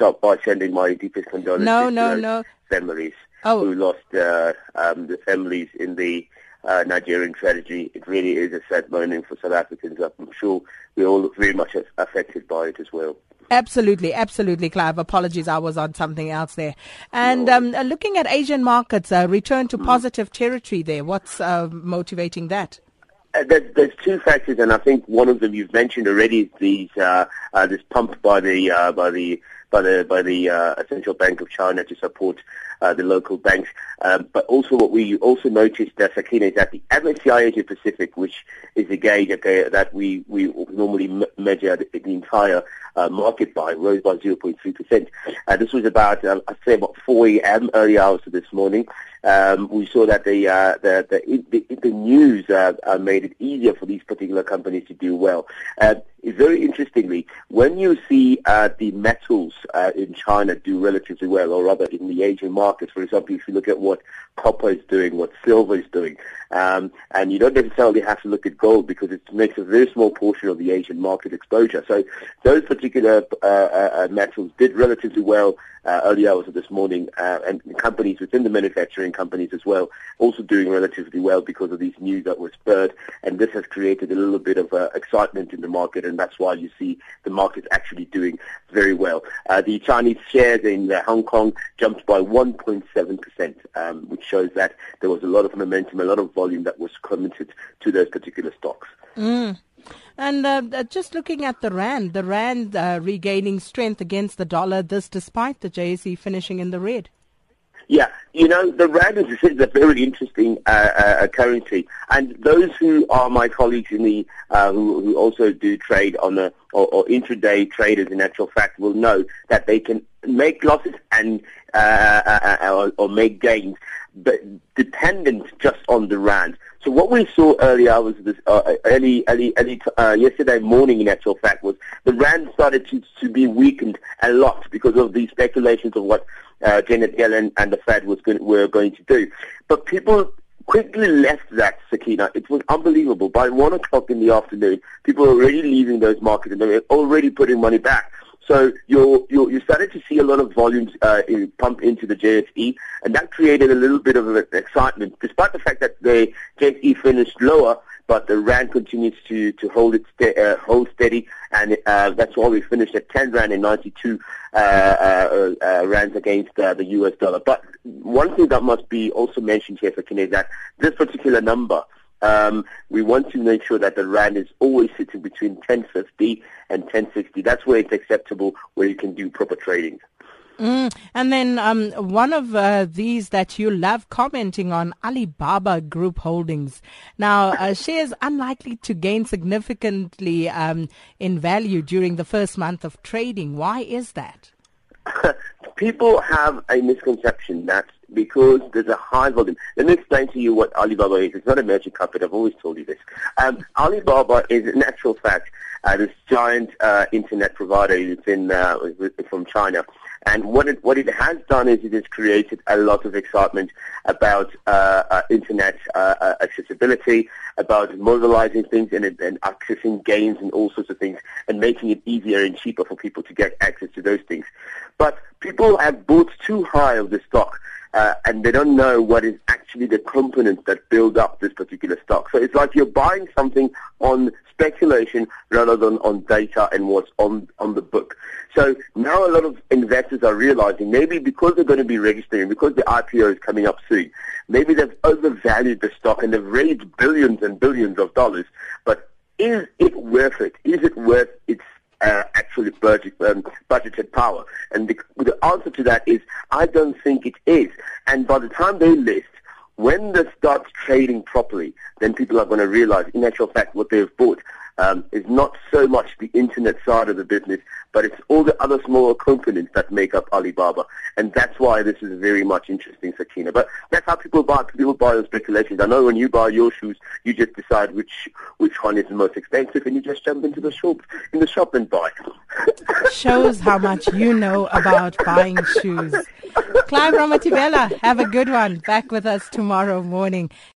start by sending my deepest condolences No, to no, those no. families Oh. who lost uh, um, the families in the uh, Nigerian tragedy. It really is a sad moment for South Africans. I'm sure we all look very much affected by it as well. Absolutely, absolutely, Clive. Apologies, I was on something else there. And um, uh, looking at Asian markets, uh, return to positive territory there. What's uh, motivating that? Uh, there's, there's two factors, and I think one of them you've mentioned already. Is these uh, uh, this pump by the uh, by the by the by the uh, Central Bank of China to support uh, the local banks. Um, but also, what we also noticed, uh, Sakina, is that the MSCI Asia Pacific, which is the gauge okay, that we we normally measure the, the entire uh, market by, rose by 0.3 percent. Uh, this was about uh, I'd say about 4 a.m. early hours of this morning. Um, we saw that the uh, the, the, the the news uh, made it easier for these particular companies to do well. Uh, very interestingly, when you see uh, the metals uh, in China do relatively well, or rather in the Asian markets, for example, if you look at what copper is doing, what silver is doing, um, and you don't necessarily have to look at gold because it makes a very small portion of the Asian market exposure. So those particular uh, uh, metals did relatively well uh, early hours of this morning, uh, and companies within the manufacturing companies as well also doing relatively well because of these news that were spurred, and this has created a little bit of uh, excitement in the market, and that's why you see the market actually doing very well. Uh, the Chinese shares in uh, Hong Kong jumped by 1.7 percent, um, which shows that there was a lot of momentum, a lot of volume that was committed to those particular stocks. Mm. And uh, uh, just looking at the rand, the rand uh, regaining strength against the dollar. This, despite the JSE finishing in the red. Yeah, you know, the rand is a very interesting uh, uh, currency, and those who are my colleagues in the uh, who, who also do trade on the or, or intraday traders, in actual fact, will know that they can make losses and uh, uh, uh, or, or make gains, but dependent just on the rand. So what we saw early hours this uh, early early early uh, yesterday morning in actual fact was the rand started to to be weakened a lot because of the speculations of what uh, Janet Yellen and the Fed was going, were going to do. But people quickly left that, Sakina. It was unbelievable. By one o'clock in the afternoon, people were already leaving those markets and they were already putting money back. So you're, you started to see a lot of volumes uh, in, pump into the JSE, and that created a little bit of excitement, despite the fact that the JSE finished lower, but the rand continues to, to hold it uh, hold steady, and uh, that's why we finished at 10 rand and 92 uh, uh, uh, rands against uh, the US dollar. But one thing that must be also mentioned here, for is that this particular number um, we want to make sure that the rand is always sitting between 1050 and 1060. That's where it's acceptable, where you can do proper trading. Mm. And then um, one of uh, these that you love commenting on, Alibaba Group Holdings. Now, uh, shares unlikely to gain significantly um, in value during the first month of trading. Why is that? People have a misconception that because there's a high volume. Let me explain to you what Alibaba is. It's not a merchant company. I've always told you this. Um, Alibaba is, in actual fact, uh, this giant uh, internet provider within, uh, from China. And what it, what it has done is it has created a lot of excitement about uh, uh, internet uh accessibility, about mobilizing things and, and accessing games and all sorts of things, and making it easier and cheaper for people to get access to those things. But people have bought too high of the stock uh, and they don't know what is actually the components that build up this particular stock. So it's like you're buying something on speculation rather than on data and what's on, on the book. So now a lot of investors are realizing maybe because they're going to be registering, because the IPO is coming up soon, maybe they've overvalued the stock and they've raised billions and billions of dollars, but is it worth it? Is it worth its uh, actually budget, um, budgeted power? And the, the answer to that is I don't think it is. And by the time they list, when this starts trading properly, then people are going to realize, in actual fact, what they've bought um, is not so much the internet side of the business, but it's all the other smaller components that make up Alibaba. And that's why this is very much interesting, Sakina. But that's how people buy. People buy on speculations. I know when you buy your shoes, you just decide which which one is the most expensive, and you just jump into the shop in the shop and buy. Shows how much you know about buying shoes. Clive Ramativela, have a good one. Back with us tomorrow morning.